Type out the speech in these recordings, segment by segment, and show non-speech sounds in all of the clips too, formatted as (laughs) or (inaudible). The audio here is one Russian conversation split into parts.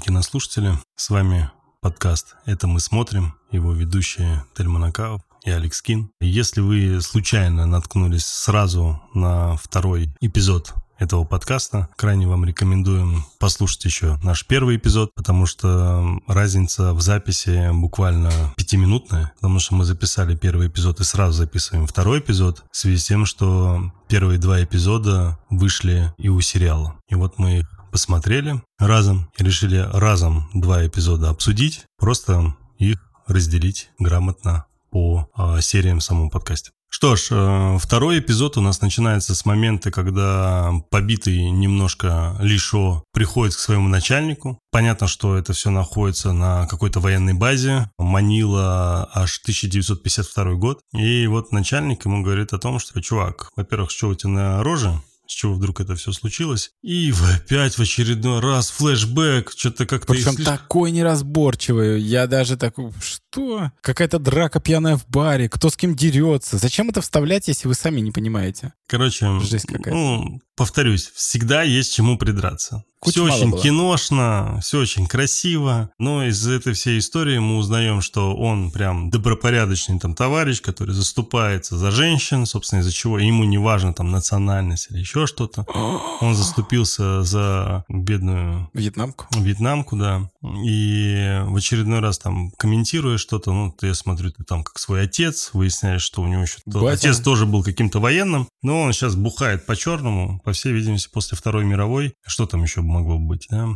дорогие кинослушатели. С вами подкаст «Это мы смотрим», его ведущие Тельман Акаов и Алекс Кин. Если вы случайно наткнулись сразу на второй эпизод этого подкаста. Крайне вам рекомендуем послушать еще наш первый эпизод, потому что разница в записи буквально пятиминутная, потому что мы записали первый эпизод и сразу записываем второй эпизод, в связи с тем, что первые два эпизода вышли и у сериала. И вот мы их посмотрели разом и решили разом два эпизода обсудить, просто их разделить грамотно по э, сериям в самом подкасте. Что ж, э, второй эпизод у нас начинается с момента, когда побитый немножко Лишо приходит к своему начальнику. Понятно, что это все находится на какой-то военной базе. Манила аж 1952 год. И вот начальник ему говорит о том, что, чувак, во-первых, что у тебя на роже? С чего вдруг это все случилось. И опять в очередной раз флешбэк, что-то как-то... Причем слишком... такой неразборчивый. Я даже такой, что? Какая-то драка пьяная в баре, кто с кем дерется. Зачем это вставлять, если вы сами не понимаете? Короче, Жесть какая-то. ну, повторюсь, всегда есть чему придраться. Кучи все очень было. киношно, все очень красиво, но из этой всей истории мы узнаем, что он прям добропорядочный там товарищ, который заступается за женщин, собственно, из-за чего ему не важно там национальность или еще что-то. (gasps) Он заступился за бедную Вьетнамку? вьетнамку, да. И в очередной раз там комментируя что-то, ну, я смотрю, ты там как свой отец, выясняешь, что у него еще... Батя. Отец тоже был каким-то военным, но он сейчас бухает по-черному, по всей видимости, после Второй мировой. Что там еще могло быть, да?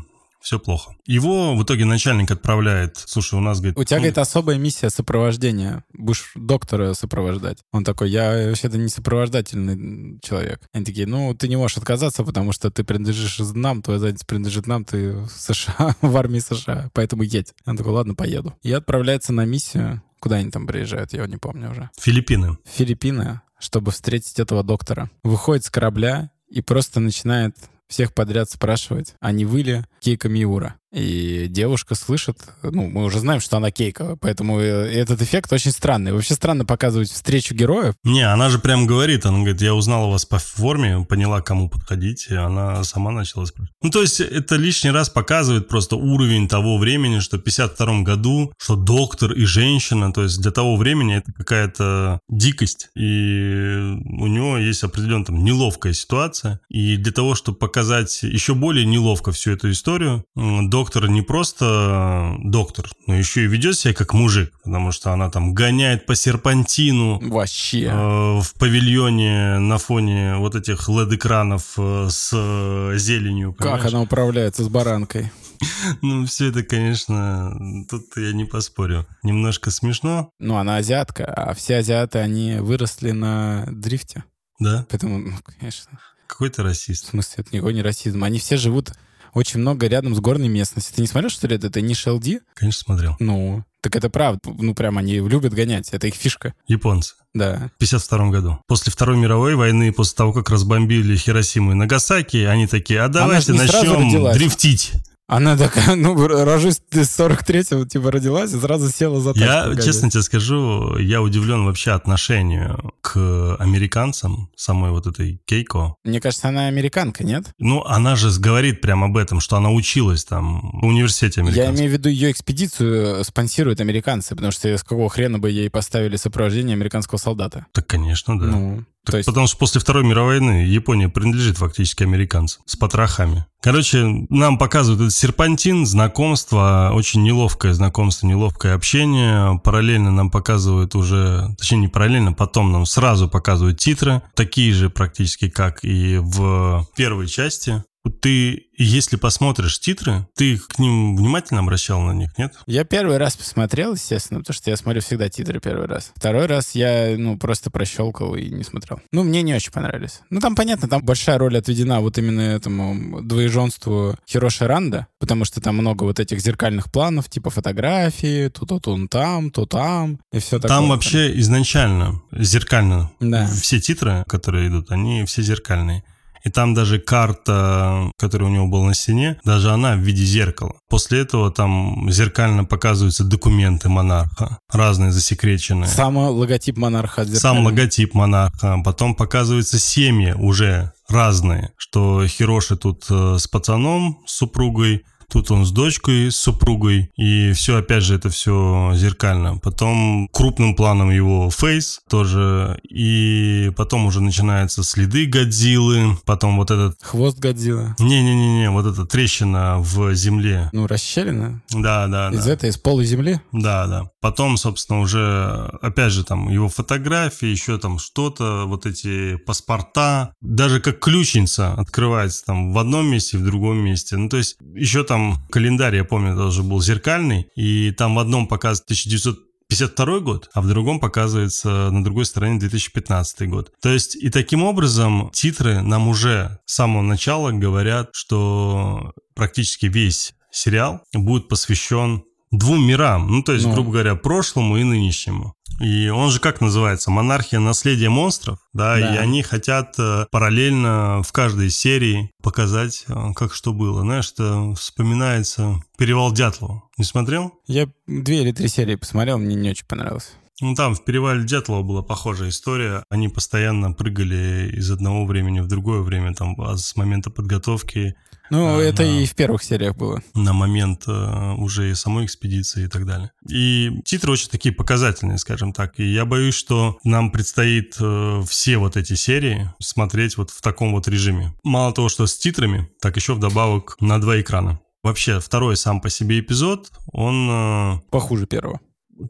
Все плохо. Его в итоге начальник отправляет, слушай, у нас, говорит... У тебя, ну, говорит, особая миссия сопровождения. Будешь доктора сопровождать. Он такой, я вообще-то не сопровождательный человек. Они такие, ну, ты не можешь отказаться, потому что ты принадлежишь нам, твоя задница принадлежит нам, ты в США, (laughs) в армии США, поэтому едь. Он такой, ладно, поеду. И отправляется на миссию. Куда они там приезжают, я не помню уже. Филиппины. Филиппины, чтобы встретить этого доктора. Выходит с корабля и просто начинает всех подряд спрашивать, а не вы ли Кейка Миура? И девушка слышит, ну, мы уже знаем, что она Кейка, поэтому э, этот эффект очень странный. Вообще странно показывать встречу героев. Не, она же прям говорит, она говорит, я узнала вас по форме, поняла, кому подходить, и она сама начала спрашивать. Ну, то есть это лишний раз показывает просто уровень того времени, что в 52 году, что доктор и женщина, то есть для того времени это какая-то дикость, и у него есть определенная там неловкая ситуация, и для того, чтобы показать еще более неловко всю эту историю, м, доктор не просто доктор, но еще и ведет себя как мужик, потому что она там гоняет по серпантину, Вообще. э, в павильоне на фоне вот этих LED-экранов э, с э, зеленью. Как понимаешь? она управляется с баранкой? (laughs) Ну, все это, конечно, тут я не поспорю. Немножко смешно, Ну, она азиатка, а все азиаты, они выросли на дрифте. да? Поэтому, ну, конечно, Какой ты в расист. смысле, это никакой не расизм. Они все живут очень много рядом с горной местностью. Ты не смотрел, что ли, это Ниш ЛД? Конечно, смотрел. Ну, так это правда. Ну, прям они любят гонять. Это их фишка. Японцы. Да. В 52 году. После Второй мировой войны, после того, как разбомбили Хиросиму и Нагасаки, они такие, а давайте не начнем дрифтить. Она такая, ну, рожусь ты с 43-го, типа, родилась и сразу села за тачку Я, гонять. честно тебе скажу, я удивлен вообще отношению к американцам, самой вот этой Кейко. Мне кажется, она американка, нет? Ну, она же говорит прямо об этом, что она училась там в университете Я американском. имею в виду, ее экспедицию спонсируют американцы, потому что с какого хрена бы ей поставили сопровождение американского солдата? Так, конечно, да. Ну, Так то есть... Потому что после Второй мировой войны Япония принадлежит фактически американцам с потрохами. Короче, нам показывают этот серпантин, знакомство, очень неловкое знакомство, неловкое общение. Параллельно нам показывают уже, точнее не параллельно, потом нам сразу показывают титры, такие же практически, как и в первой части. Ты, если посмотришь титры, ты к ним внимательно обращал на них, нет? Я первый раз посмотрел, естественно, потому что я смотрю всегда титры первый раз. Второй раз я, ну, просто прощелкал и не смотрел. Ну, мне не очень понравились. Ну, там, понятно, там большая роль отведена вот именно этому двоеженству Хироши Ранда, потому что там много вот этих зеркальных планов, типа фотографии, то тут он там, то там, и все такое. Там вообще изначально зеркально Да. все титры, которые идут, они все зеркальные. И там даже карта, которая у него была на стене, даже она в виде зеркала. После этого там зеркально показываются документы монарха, разные засекреченные. Сам логотип монарха Сам отзеркален. логотип монарха. Потом показываются семьи уже разные, что Хироши тут э, с пацаном, с супругой, тут он с дочкой, с супругой, и все, опять же, это все зеркально. Потом крупным планом его фейс тоже, и потом уже начинаются следы Годзиллы, потом вот этот... Хвост Годзиллы. Не-не-не, вот эта трещина в земле. Ну, расщелина? Да, да, Из да. этой, из полуземли? Да, да. Потом, собственно, уже, опять же, там его фотографии, еще там что-то, вот эти паспорта, даже как ключница открывается там в одном месте, в другом месте. Ну, то есть еще там календарь, я помню, тоже был зеркальный, и там в одном показывает 1952 год, а в другом показывается на другой стороне 2015 год. То есть и таким образом титры нам уже с самого начала говорят, что практически весь сериал будет посвящен двум мирам, ну то есть, Ну. грубо говоря, прошлому и нынешнему. И он же как называется? Монархия наследия монстров, да, Да. и они хотят э, параллельно в каждой серии показать, э, как что было. Знаешь, это вспоминается «Перевал Дятлова». Не смотрел? Я две или три серии посмотрел, мне не очень понравилось. Ну, там в «Перевале Дятлова» была похожая история. Они постоянно прыгали из одного времени в другое время, там, а с момента подготовки Ну, А, это да. и в первых сериях было. на момент э, уже и самой экспедиции и так далее. И титры очень такие показательные, скажем так. И я боюсь, что нам предстоит э, все вот эти серии смотреть вот в таком вот режиме. Мало того, что с титрами, так еще вдобавок на два экрана. Вообще, второй сам по себе эпизод, он э, Похуже первого.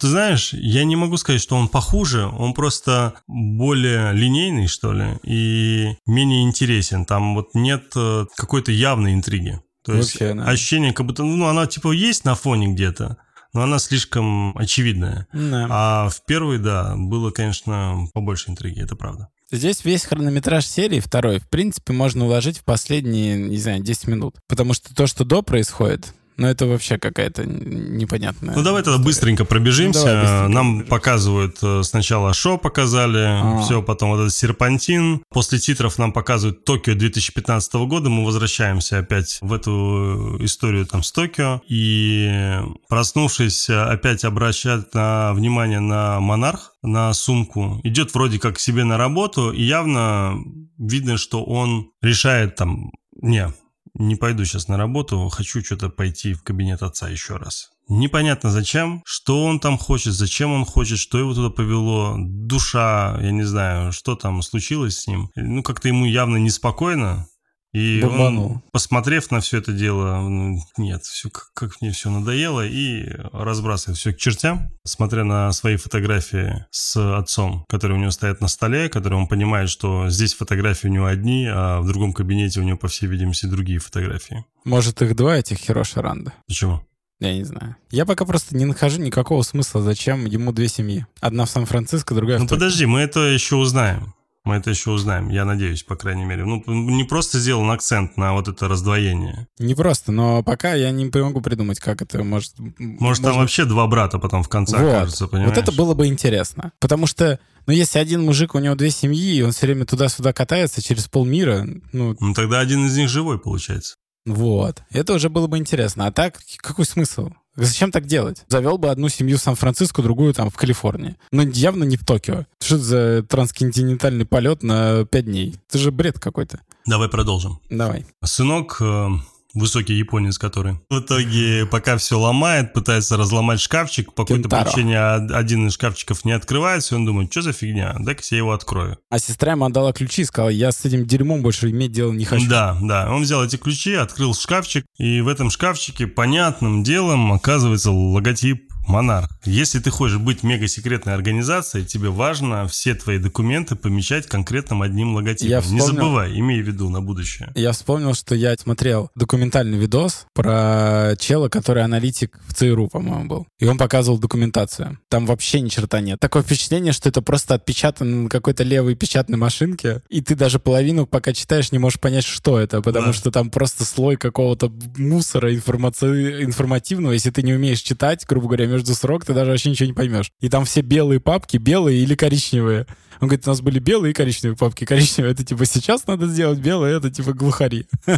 Ты знаешь, я не могу сказать, что он похуже, он просто более линейный, что ли, и менее интересен. Там вот нет э, какой-то явной интриги. То есть Вообще, да. ощущение, как будто, ну, она типа есть на фоне где-то, но она слишком очевидная. Да. А в первой, да, было, конечно, побольше интриги, это правда. Здесь весь хронометраж серии, второй, в принципе, можно уложить в последние, не знаю, 10 минут. Потому что то, что до происходит, ну, это вообще какая-то непонятная... Ну давай тогда история. быстренько пробежимся. Ну, давай быстренько Нам пробежимся. показывают э, сначала шоу показали, А. все, потом вот этот серпантин. После титров нам показывают Токио 2015 года. Мы возвращаемся опять в эту историю там с Токио. И проснувшись, опять обращают на внимание на монарх, на сумку. Идет вроде как к себе на работу, и явно видно, что он решает там, не, не пойду сейчас на работу, хочу что-то пойти в кабинет отца еще раз. Непонятно зачем, что он там хочет, зачем он хочет, что его туда повело, душа, я не знаю, что там случилось с ним. Ну, как-то ему явно неспокойно. И он, посмотрев на все это дело, ну, нет, все, как, как мне все надоело, и разбрасывает все к чертям, смотря на свои фотографии с отцом, которые у него стоят на столе, которые он понимает, что здесь фотографии у него одни, а в другом кабинете у него, по всей видимости, другие фотографии. Может, их два, этих Хироши Ранда? Почему? Я не знаю. Я пока просто не нахожу никакого смысла, зачем ему две семьи. Одна в Сан-Франциско, другая Ну в Токио. подожди, мы это еще узнаем. Мы это еще узнаем, я надеюсь, по крайней мере. Ну, не просто сделан акцент на вот это раздвоение. Не просто, но пока я не могу придумать, как это может... Может, там вообще два брата потом в конце Вот. окажется, понимаешь? Вот это было бы интересно. Потому что, ну, если один мужик, у него две семьи, и он все время туда-сюда катается через полмира, ну, Ну, тогда один из них живой, получается. Вот. Это уже было бы интересно. А так, какой смысл? Зачем так делать? Завел бы одну семью в Сан-Франциско, другую там в Калифорнии. Но явно не в Токио. Что это за трансконтинентальный полет на пять дней? Это же бред какой-то. Давай продолжим. Давай. Сынок, э, высокий японец, который в итоге, (laughs) пока все ломает, пытается разломать шкафчик, по какой-то причине од- один из шкафчиков не открывается, и он думает, что за фигня, дай-ка я его открою. А сестра ему отдала ключи и сказала, я с этим дерьмом больше иметь дело не хочу. Да, да. Он взял эти ключи, открыл шкафчик, и в этом шкафчике понятным делом оказывается логотип Монарх. Если ты хочешь быть мега-секретной организацией, тебе важно все твои документы помечать конкретным одним логотипом. Я Не вспомнил- забывай, имей в виду на будущее. Я вспомнил, что я смотрел документальный видос про чела, который аналитик в ЦРУ, по-моему, был. И он показывал документацию. Там вообще ни черта нет. Такое впечатление, что это просто отпечатано на какой-то левой печатной машинке, и ты даже половину, пока читаешь, не можешь понять, что это, потому Да. что там просто слой какого-то мусора информаци- информативного. Если ты не умеешь читать, грубо говоря, между строк, ты даже вообще ничего не поймешь. И там все белые папки, белые или коричневые. Он говорит, у нас были белые и коричневые папки. Коричневые — это типа сейчас надо сделать, белые — это типа глухари. (laughs)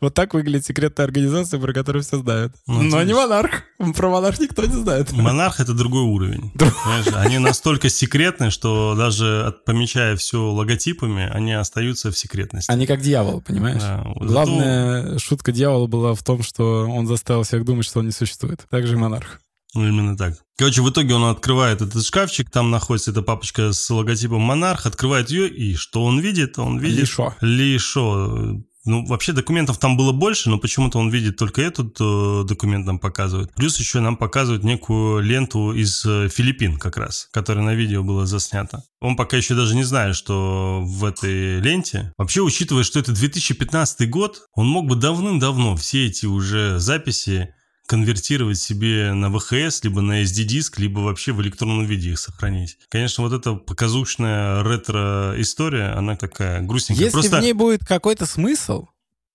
Вот так выглядит секретная организация, про которую все знают. Ну, Но не монарх. Про монарх никто не знает. (laughs) Монарх — это другой уровень. Понимаешь? Они настолько секретны, что даже помечая все логотипами, они остаются в секретности. Они как дьявол, понимаешь? Да. Главная Зато... шутка дьявола была в том, что он заставил всех думать, что он не существует. Так же и монарх. Ну, именно так. Короче, в итоге он открывает этот шкафчик, там находится эта папочка с логотипом Монарх, открывает ее, и что он видит? Он видит... Лишо. Лишо. Ну, вообще документов там было больше, но почему-то он видит только этот э, документ нам показывает. Плюс еще нам показывают некую ленту из э, Филиппин как раз, которая на видео была заснята. Он пока еще даже не знает, что в этой ленте. Вообще, учитывая, что это 2015 год, он мог бы давным-давно все эти уже записи конвертировать себе на ВХС, либо на SD-диск, либо вообще в электронном виде их сохранить. Конечно, вот эта показушная ретро-история, она такая грустненькая. Если Просто... в ней будет какой-то смысл,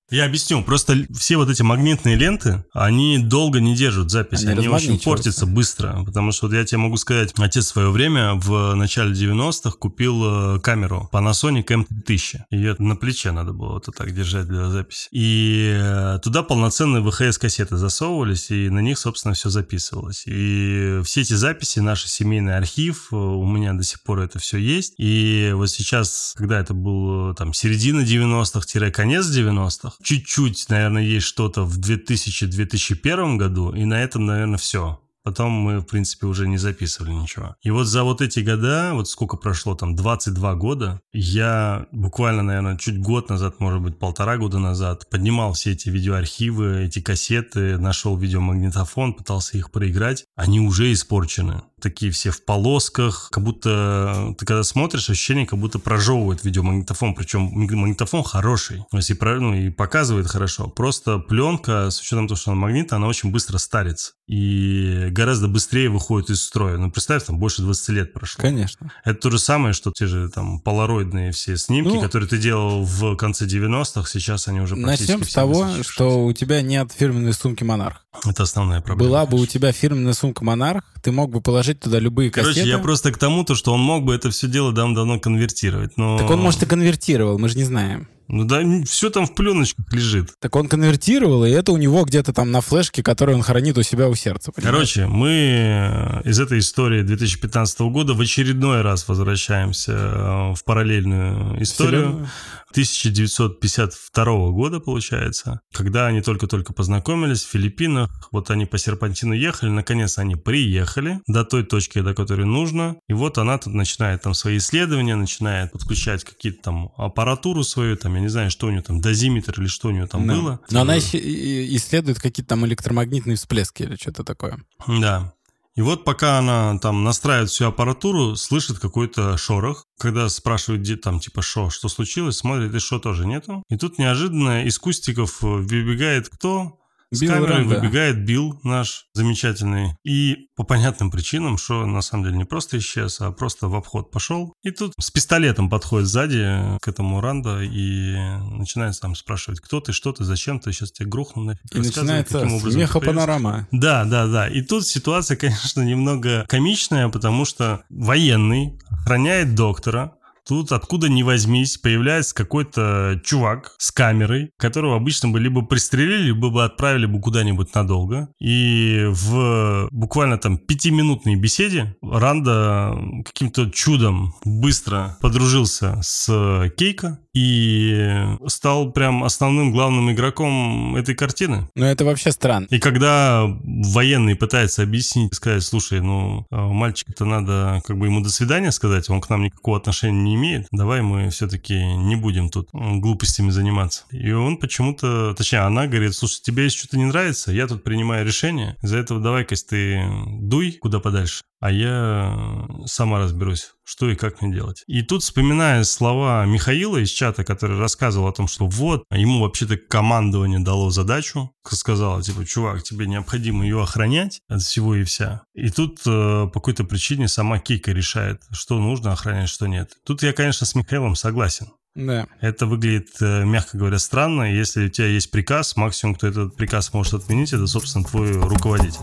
я объясню. Просто все вот эти магнитные ленты, они долго не держат запись. Они, они очень портятся быстро. Потому что вот я тебе могу сказать, отец в свое время в начале 90-х купил э, камеру Panasonic M3000. Ее на плече надо было вот так держать для записи. И э, туда полноценные VHS-кассеты засовывались, и на них, собственно, все записывалось. И все эти записи, наш семейный архив, э, у меня до сих пор это все есть. И вот сейчас, когда это был там середина 90-х-конец 90-х, чуть-чуть, наверное, есть что-то в 2000-2001 году, и на этом, наверное, все. Потом мы, в принципе, уже не записывали ничего. И вот за вот эти года, вот сколько прошло, там, 22 года, я буквально, наверное, чуть год назад, может быть, полтора года назад, поднимал все эти видеоархивы, эти кассеты, нашел видеомагнитофон, пытался их проиграть. Они уже испорчены такие все в полосках, как будто ты когда смотришь, ощущение, как будто прожевывает видеомагнитофон, причем магнитофон хороший, то есть и, ну, и показывает хорошо. Просто пленка, с учетом того, что она магнитная, она очень быстро старится и гораздо быстрее выходит из строя. Ну, представь, там больше 20 лет прошло. Конечно. Это то же самое, что те же там полароидные все снимки, ну, которые ты делал в конце 90-х, сейчас они уже практически Начнем с того, что у тебя нет фирменной сумки «Монарх». Это основная проблема. Была бы у тебя фирменная сумка «Монарх», ты мог бы положить туда любые Короче, кассеты. я просто к тому, то, что он мог бы это все дело давно конвертировать, но... Так он, может, и конвертировал, мы же не знаем. Ну да, все там в пленочках лежит. Так он конвертировал, и это у него где-то там на флешке, которую он хранит у себя у сердца. Понимаешь? Короче, мы э, из этой истории 2015 года в очередной раз возвращаемся э, в параллельную историю. Вселенную. 1952 года, получается, когда они только-только познакомились в Филиппинах. Вот они по серпантину ехали, наконец они приехали до той точки, до которой нужно. И вот она тут начинает там свои исследования, начинает подключать какие-то там аппаратуру свою, там, я не знаю, что у нее там, дозиметр или что у нее там да. было. Но она исследует какие-то там электромагнитные всплески или что-то такое. Да. И вот пока она там настраивает всю аппаратуру, слышит какой-то шорох. Когда спрашивают, где там типа шо, что случилось, смотрит, и шо тоже нету. И тут неожиданно из кустиков выбегает кто? С Билл камерой Ранда. выбегает Билл наш замечательный. И по понятным причинам, что на самом деле не просто исчез, а просто в обход пошел. И тут с пистолетом подходит сзади к этому Ранда и начинает там спрашивать, кто ты, что ты, зачем ты, сейчас тебе грохну нафиг. И начинается меха-панорама. Да, да, да. И тут ситуация, (laughs) конечно, немного комичная, потому что военный охраняет доктора, Тут откуда ни возьмись появляется какой-то чувак с камерой, которого обычно бы либо пристрелили, либо бы отправили бы куда-нибудь надолго. И в буквально там пятиминутной беседе Ранда каким-то чудом быстро подружился с Кейко и стал прям основным главным игроком этой картины. Ну это вообще странно. И когда военный пытается объяснить, сказать, слушай, ну а мальчика-то надо как бы ему до свидания сказать, он к нам никакого отношения не имеет, давай мы все-таки не будем тут глупостями заниматься. И он почему-то, точнее, она говорит, слушай, тебе если что-то не нравится, я тут принимаю решение, из-за этого давай-ка ты дуй куда подальше, а я сама разберусь, что и как мне делать. И тут, вспоминая слова Михаила из чата, который рассказывал о том, что вот, ему вообще-то командование дало задачу, сказала, типа, чувак, тебе необходимо ее охранять от всего и вся. И тут э, по какой-то причине сама Кика решает, что нужно охранять, что нет. Тут я, конечно, с Михаилом согласен. Да. Это выглядит, э, мягко говоря, странно. Если у тебя есть приказ, максимум, кто этот приказ может отменить, это, собственно, твой руководитель.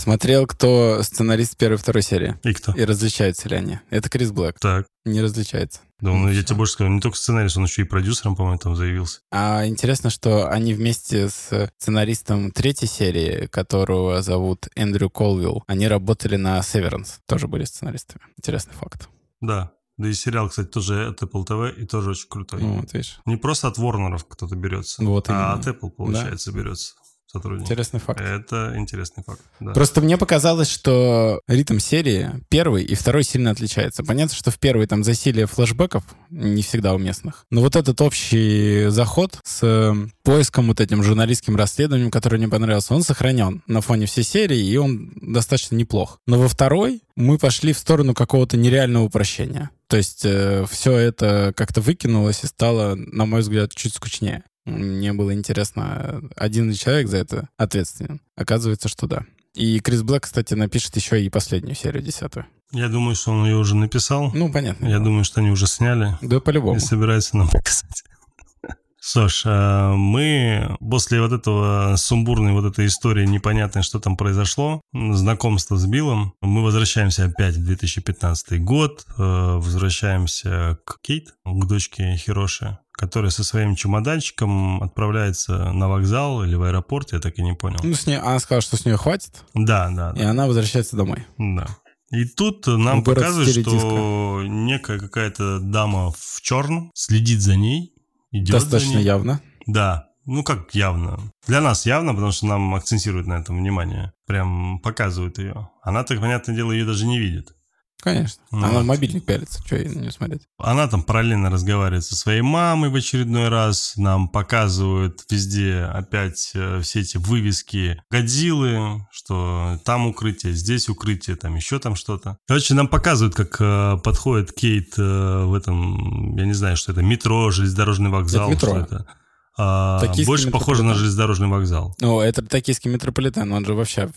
Смотрел, кто сценарист первой и второй серии. И кто? И различаются ли они. Это Крис Блэк. Так. Не различается. Да, он, Ну, я тебе больше скажу, не только сценарист, он еще и продюсером, по-моему, там заявился. А интересно, что они вместе с сценаристом третьей серии, которого зовут Эндрю Колвилл, они работали на Severance, тоже были сценаристами. Интересный факт. Да. Да и сериал, кстати, тоже от Apple TV и тоже очень крутой. Ну, вот видишь. Не просто от Warner'ов кто-то берется, Вот а от Apple, получается, берется сотрудник. Интересный факт. Это интересный факт. Да. Просто мне показалось, что ритм серии первый и второй сильно отличается. Понятно, что в первой там засилие флэшбэков не всегда уместных. Но вот этот общий заход с э, поиском вот этим журналистским расследованием, который мне понравился, он сохранен на фоне всей серии, и он достаточно неплох. Но во второй мы пошли в сторону какого-то нереального упрощения. То есть все это как-то выкинулось и стало, на мой взгляд, чуть скучнее. Мне было интересно, один человек за это ответственен. Оказывается, что да. И Крис Блэк, кстати, напишет еще и последнюю серию, десятую. Я думаю, что он ее уже написал. Ну, понятно. Я думаю, что они уже сняли Да, и по-любому. собираются нам (laughs) показать. Саш, а мы после вот этого сумбурной вот этой истории непонятной, что там произошло, знакомство с Биллом, мы возвращаемся опять в 2015 год, э, возвращаемся к Кейт, к дочке Хироши, которая со своим чемоданчиком отправляется на вокзал или в аэропорт, я так и не понял. Ну, с ней, она сказала, что с нее хватит, Да, да, и да. она возвращается домой. да. И тут нам город показывают, что некая какая-то дама в черном следит за ней, идет Достаточно за ней. явно. Да, ну как явно. Для нас явно, потому что нам акцентируют на этом внимание. Прям показывают ее. Она, так понятное дело, ее даже не видит. Конечно. Ну она вот. в мобильник пялится, что ей на нее смотреть. Она там параллельно разговаривает со своей мамой в очередной раз. Нам показывают везде опять э, все эти вывески Годзиллы, что там укрытие, здесь укрытие, там еще там что-то. Короче, нам показывают, как э, подходит Кейт э, в этом, я не знаю, что это, метро, железнодорожный вокзал. Это метро. Что это? А, больше похоже на железнодорожный вокзал. Ну, это токийский метрополитен, он же вообще...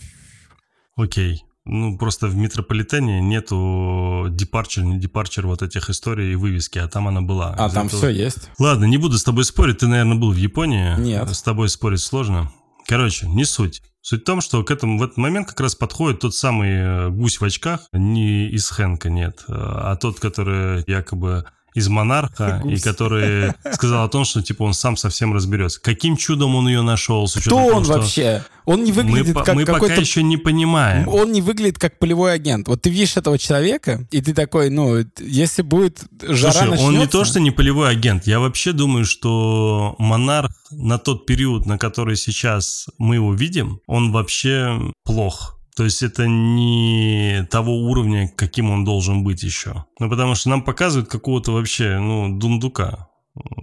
Окей. Ну, просто в метрополитене нету депарчер, не депарчер вот этих историй и вывески, а там она была. А, Из там этого- все есть. Ладно, не буду с тобой спорить, ты, наверное, был в Японии. Нет. С тобой спорить сложно. Короче, не суть. Суть в том, что к этому в этот момент как раз подходит тот самый э, гусь в очках, не из Хэнка, нет, а тот, который якобы из монарха, и Гусь. который сказал о том, что типа он сам совсем разберется. Каким чудом он ее нашел? С Кто того, он что вообще? Он не Мы, выглядит по- как мы пока какой-то... еще не понимаем. Он не выглядит как полевой агент. Вот ты видишь этого человека, и ты такой, ну, если будет жара Слушай, он не начнется- то, что не полевой агент. Я вообще думаю, что Монарх на тот период, на который сейчас мы его видим, он вообще плох. То есть это не того уровня, каким он должен быть еще. Ну, потому что нам показывают какого-то вообще, ну, дундука.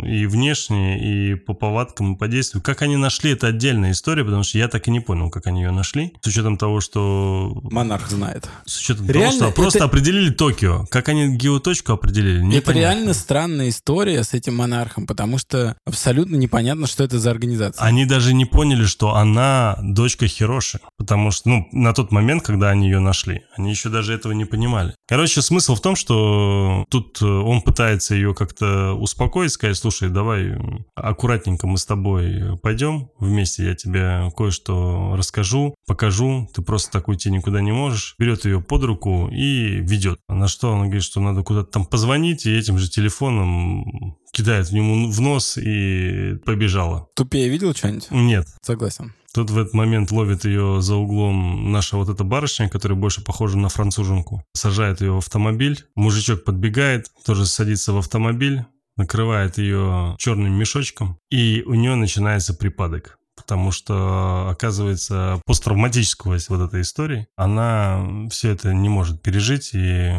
И внешне, и по повадкам, и по действию. Как они нашли, это отдельная история, потому что я так и не понял, как они ее нашли. С учетом того, что Монарх знает. с учетом Реально, того, что просто это- определили Токио. Как они геоточку определили, это непонятно. реально странная история с этим монархом, потому что абсолютно непонятно, что это за организация. Они даже не поняли, что она дочка Хироши. Потому что, ну, на тот момент, когда они ее нашли, они еще даже этого не понимали. Короче, смысл в том, что тут э, он пытается ее как-то успокоить, сказать, слушай, давай аккуратненько мы с тобой пойдем вместе, я тебе кое-что расскажу, покажу, ты просто так уйти никуда не можешь. Берет ее под руку и ведет. На что она говорит, что надо куда-то там позвонить, и этим же телефоном кидает ему в нос и побежала. Тупее видел что-нибудь? Нет. Согласен. Тут в этот момент ловит ее за углом наша вот эта барышня, которая больше похожа на француженку. Сажает ее в автомобиль. Мужичок подбегает, тоже садится в автомобиль, накрывает ее черным мешочком, и у нее начинается припадок. Потому что, оказывается, посттравматическая вот этой истории, она все это не может пережить и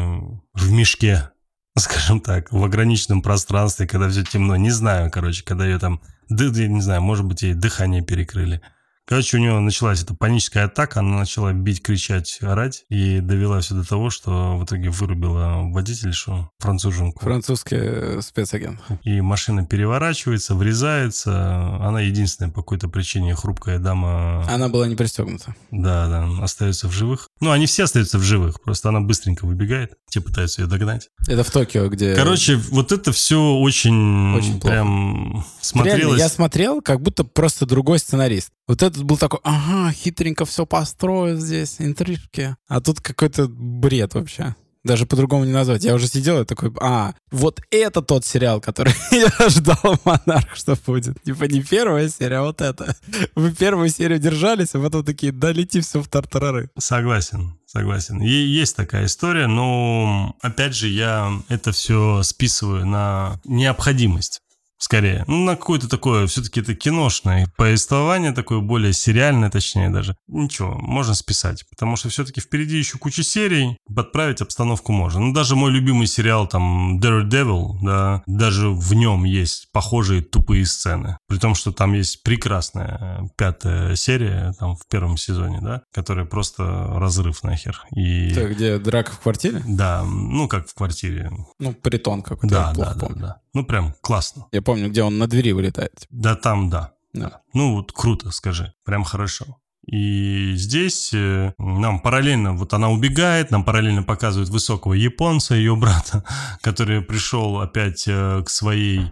в мешке, (laughs) скажем так, в ограниченном пространстве, когда все темно. Не знаю, короче, когда ее там, да, я не знаю, может быть, ей дыхание перекрыли. Короче, у нее началась эта паническая атака, она начала бить, кричать, орать, и довела все до того, что в итоге вырубила водительшу, француженку. Французский э, спецагент. И машина переворачивается, врезается. Она единственная по какой-то причине хрупкая дама, Она была не пристегнута. да, да, остается в живых. Ну, они все остаются в живых, просто она быстренько выбегает, те пытаются ее догнать. Это в Токио, где... Короче, вот это все очень, очень прям смотрелось... Реально, я смотрел, как будто просто другой сценарист. Вот этот был такой, ага, хитренько все построил здесь, интрижки. А тут какой-то бред вообще. Даже по-другому не назвать. Я уже сидел и такой, а, вот это тот сериал, который (laughs) я ждал «Монарх», что будет. Типа не первая серия, а вот это. Вы первую серию держались, а потом такие, да лети все в тартарары. Согласен, согласен. И есть такая история, но, опять же, я это все списываю на необходимость скорее. Ну, на какое-то такое, все-таки это киношное повествование, такое более сериальное, точнее даже. Ничего, можно списать, потому что все-таки впереди еще куча серий, подправить обстановку можно. Ну, даже мой любимый сериал, там, Daredevil, да, даже в нем есть похожие тупые сцены. При том, что там есть прекрасная э, пятая серия, там, в первом сезоне, да, которая просто разрыв нахер. И... Это где драка в квартире? Да, ну, как в квартире. Ну, притон какой-то, да, да, да, да. Ну, прям классно. Я помню, где он на двери вылетает. Да, там, да. да. Ну, вот круто, скажи. Прям хорошо. И здесь э, нам параллельно, вот она убегает, нам параллельно показывают высокого японца, ее брата, (laughs) который пришел опять э, к своей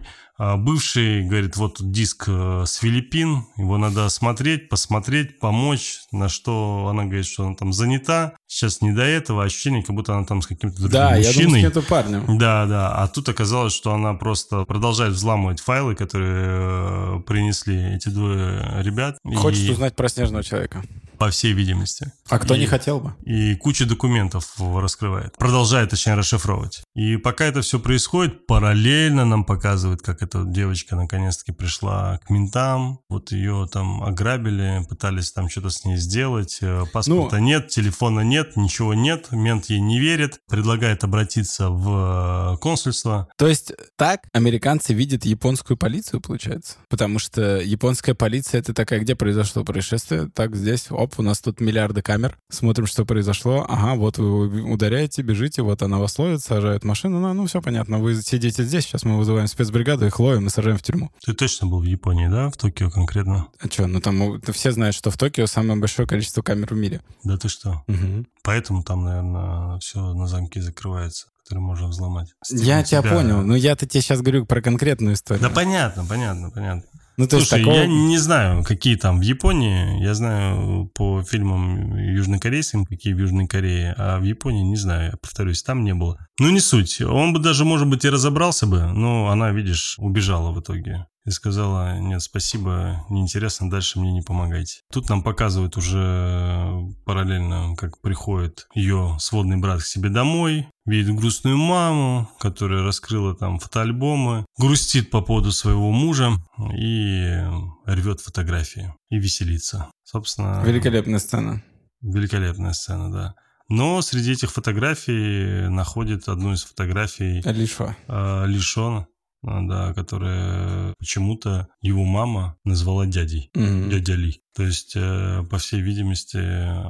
бывший говорит, вот диск э, с Филиппин, его надо осмотреть, посмотреть, помочь, на что она говорит, что она там занята, сейчас не до этого, ощущение, как будто она там с каким-то другим да, мужчиной. Да, я думал, с парнем. Да, да, а тут оказалось, что она просто продолжает взламывать файлы, которые э, принесли эти двое ребят. Хочет и... узнать про снежного человека по всей видимости. А кто и, не хотел бы? И куча документов раскрывает. Продолжает, точнее, расшифровывать. И пока это все происходит, параллельно нам показывают, как эта девочка наконец-таки пришла к ментам. Вот ее там ограбили, пытались там что-то с ней сделать. Э, паспорта ну, нет, телефона нет, ничего нет. Мент ей не верит. Предлагает обратиться в э, консульство. То есть так американцы видят японскую полицию, получается? Потому что японская полиция это такая, где произошло происшествие? Так, здесь, оп, оп, у нас тут миллиарды камер, смотрим, что произошло, ага, вот вы ударяете, бежите, вот она вас ловит, сажает машину, ну, ну все понятно, вы сидите здесь, сейчас мы вызываем спецбригаду, их ловим и сажаем в тюрьму. Ты точно был в Японии, да, в Токио конкретно? А что, ну там все знают, что в Токио самое большое количество камер в мире. Да ты что? Угу. Поэтому там, наверное, все на замки закрывается который можно взломать. Я тебя, тебя понял, но я-то тебе сейчас говорю про конкретную историю. Да понятно, понятно, понятно. Ну, то Слушай, такого... я не знаю, какие там в Японии. Я знаю по фильмам южнокорейским, какие в Южной Корее, а в Японии не знаю. Я повторюсь, там не было. Ну, не суть. Он бы даже, может быть, и разобрался бы, но она, видишь, убежала в итоге и сказала, нет, спасибо, неинтересно, дальше мне не помогайте. Тут нам показывают уже параллельно, как приходит ее сводный брат к себе домой, видит грустную маму, которая раскрыла там фотоальбомы, грустит по поводу своего мужа и рвет фотографии и веселится. Собственно... Великолепная сцена. Великолепная сцена, да. Но среди этих фотографий находит одну из фотографий Лишо. Э, Лишона, да, которая почему-то его мама назвала дядей, mm-hmm. дядя Ли. То есть, э, по всей видимости,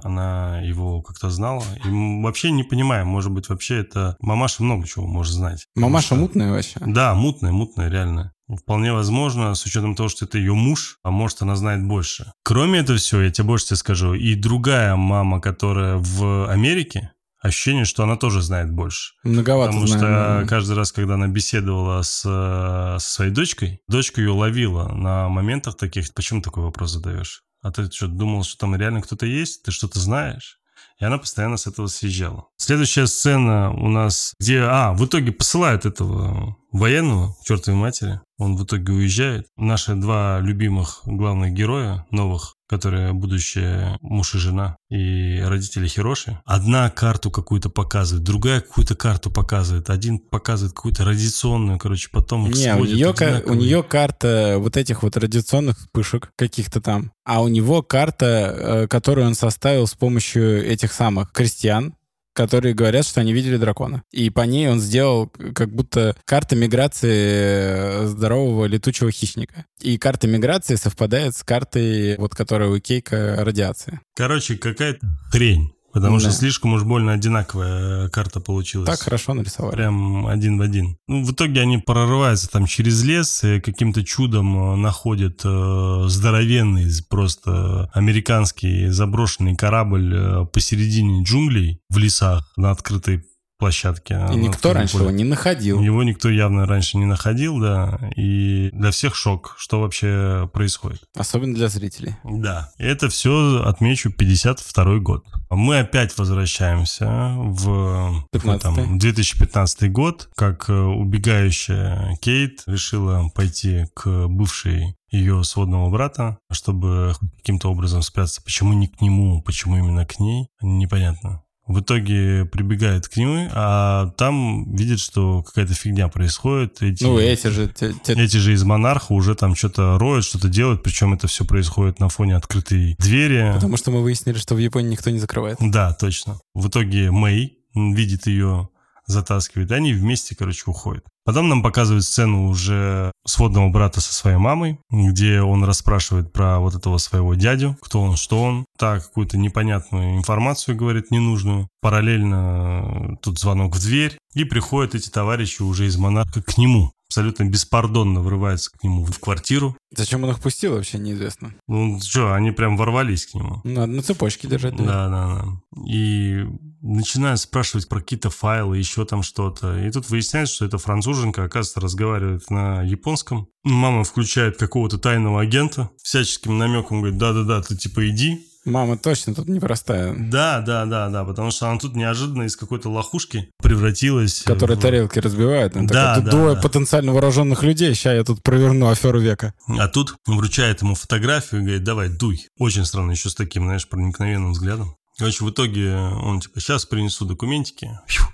она его как-то знала. И вообще не понимаем, может быть, вообще это мамаша много чего может знать. Мамаша что... мутная вообще? Да, мутная, мутная, реально. Вполне возможно, с учетом того, что это ее муж, а может она знает больше. Кроме этого всего, я тебе больше тебе скажу, и другая мама, которая в Америке, ощущение, что она тоже знает больше. Многовато Потому знаю, что каждый раз, когда она беседовала с, со своей дочкой, дочка ее ловила на моментах таких. Почему такой вопрос задаешь? А ты что, думал, что там реально кто-то есть? Ты что-то знаешь? И она постоянно с этого съезжала. Следующая сцена у нас, где... А, в итоге посылают этого военного, чертовой матери. Он в итоге уезжает. Наши два любимых главных героя, новых, которые будущее муж и жена, и родители Хироши. Одна карту какую-то показывает, другая какую-то карту показывает. Один показывает какую-то радиационную, короче, потом их Не, у нее, у нее карта вот этих вот радиационных вспышек каких-то там, а у него карта, э, которую он составил с помощью этих самых крестьян, которые говорят, что они видели дракона. И по ней он сделал как будто карта миграции э, здорового летучего хищника. И карта миграции совпадает с картой, вот которая у Кейка радиации. Короче, какая-то хрень Потому Да. что слишком уж больно одинаковая карта получилась. Так хорошо нарисовали. Прям один в один. Ну, в итоге они прорываются там через лес, и каким-то чудом э, находят э, здоровенный, просто американский заброшенный корабль э, посередине джунглей в лесах на открытой площадке. И на никто раньше поле. его не находил. Его никто явно раньше не находил, да. И для всех шок, что вообще происходит. Особенно для зрителей. Да. И это все, отмечу, 52 год. Мы опять возвращаемся в какой 15-й. там, 2015 год, как э, убегающая Кейт решила пойти к бывшей ее сводного брата, чтобы каким-то образом спрятаться. Почему не к нему, почему именно к ней, непонятно. В итоге прибегает к нему, а там видит, что какая-то фигня происходит. Эти, Ну, эти же... те- те- эти же из монарха уже там что-то роют, что-то делают, причем это все происходит на фоне открытой двери. Потому что мы выяснили, что в Японии никто не закрывает. Да, точно. В итоге Мэй видит ее, затаскивает, и они вместе, короче, уходят. Потом нам показывают сцену уже сводного брата со своей мамой, где он расспрашивает про вот этого своего дядю, кто он, что он. Так, какую-то непонятную информацию говорит, ненужную. Параллельно э, тут звонок в дверь, и приходят эти товарищи уже из монарха к нему. Абсолютно беспардонно врываются к нему в квартиру. Зачем он их пустил, вообще неизвестно. Ну, что, они прям ворвались к нему. Надо на цепочке держать. Да, да, да. И начинают спрашивать про какие-то файлы, еще там что-то. И тут выясняется, что эта француженка, оказывается, разговаривает на японском. Мама включает какого-то тайного агента, всяческим намеком говорит, да-да-да, ты типа иди. Мама точно тут непростая. Да, да, да, да, потому что она тут неожиданно из какой-то лохушки превратилась. Которые в- тарелки разбивают. Она Да, такая, да, двое да. потенциально вооруженных людей, сейчас я тут проверну аферу века. А тут вручает ему фотографию и говорит, давай, дуй. Очень странно, еще с таким, знаешь, проникновенным взглядом. Короче, в итоге он типа, сейчас принесу документики. Фью.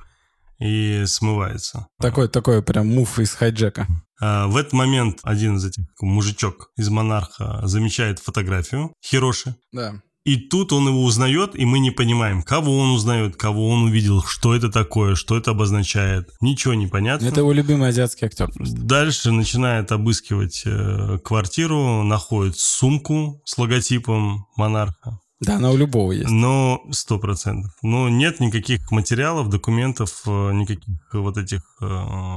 И смывается. Такой, такой прям мув из хайджека. А, в этот момент один из этих мужичок из монарха замечает фотографию Хироши. Да. И тут он его узнает, и мы не понимаем, кого он узнает, кого он увидел, что это такое, что это обозначает. Ничего не понятно. Это его любимый азиатский актер. просто. Дальше начинает обыскивать э, квартиру, находит сумку с логотипом монарха. Да, она у любого есть. Но сто процентов. Но нет никаких материалов, документов, э, никаких вот этих э,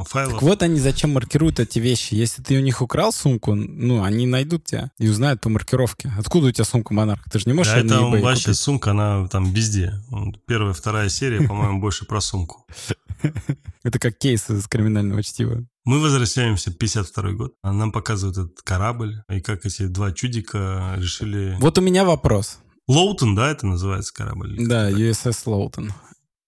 файлов. Так вот они зачем маркируют эти вещи. Если ты у них украл сумку, ну, они найдут тебя и узнают по маркировке. Откуда у тебя сумка монарх? Ты же не можешь Да, это eBay вообще купить. сумка, она там везде. Первая, вторая серия, по-моему, (laughs) больше про сумку. Это как кейс из криминального чтива. Мы возвращаемся в 52 год. Нам показывают этот корабль, и как эти два чудика решили... Вот у меня вопрос. Лоутон, да, это называется корабль? Да, USS Лоутон.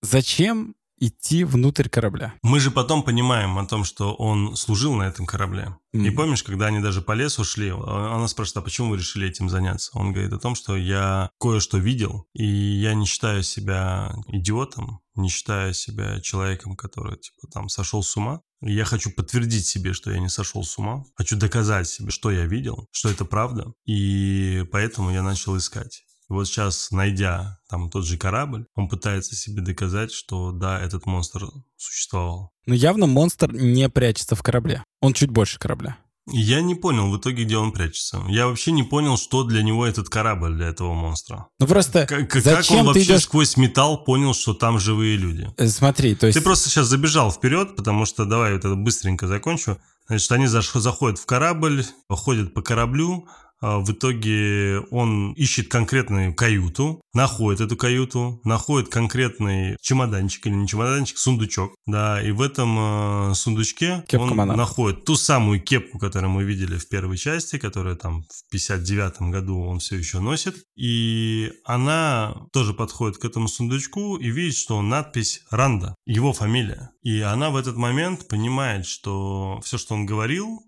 Зачем идти внутрь корабля? Мы же потом понимаем о том, что он служил на этом корабле. И Мгм. помнишь, когда они даже по лесу шли, а- она спрашивает, а почему вы решили этим заняться? Он говорит о том, что я кое-что видел, и я не считаю себя идиотом, не считаю себя человеком, который, типа, там, сошел с ума. И я хочу подтвердить себе, что я не сошел с ума. Хочу доказать себе, что я видел, что это правда. И поэтому я начал искать. Вот сейчас, найдя там тот же корабль, он пытается себе доказать, что да, этот монстр существовал. Но явно монстр не прячется в корабле. Он чуть больше корабля. Я не понял в итоге, где он прячется. Я вообще не понял, что для него этот корабль, для этого монстра. Ну просто Как, как зачем он ты вообще идешь... сквозь металл понял, что там живые люди? Э, Смотри, то есть... Ты просто сейчас забежал вперед, потому что давай вот это быстренько закончу. Значит, они заходят в корабль, ходят по кораблю, в итоге он ищет конкретную каюту, находит эту каюту, находит конкретный чемоданчик или не чемоданчик, сундучок, да, и в этом э, сундучке Кепка он монарха. находит ту самую кепку, которую мы видели в первой части, которая там в 59 году он все еще носит, и она тоже подходит к этому сундучку и видит, что надпись Ранда, его фамилия. И она в этот момент понимает, что все, что он говорил,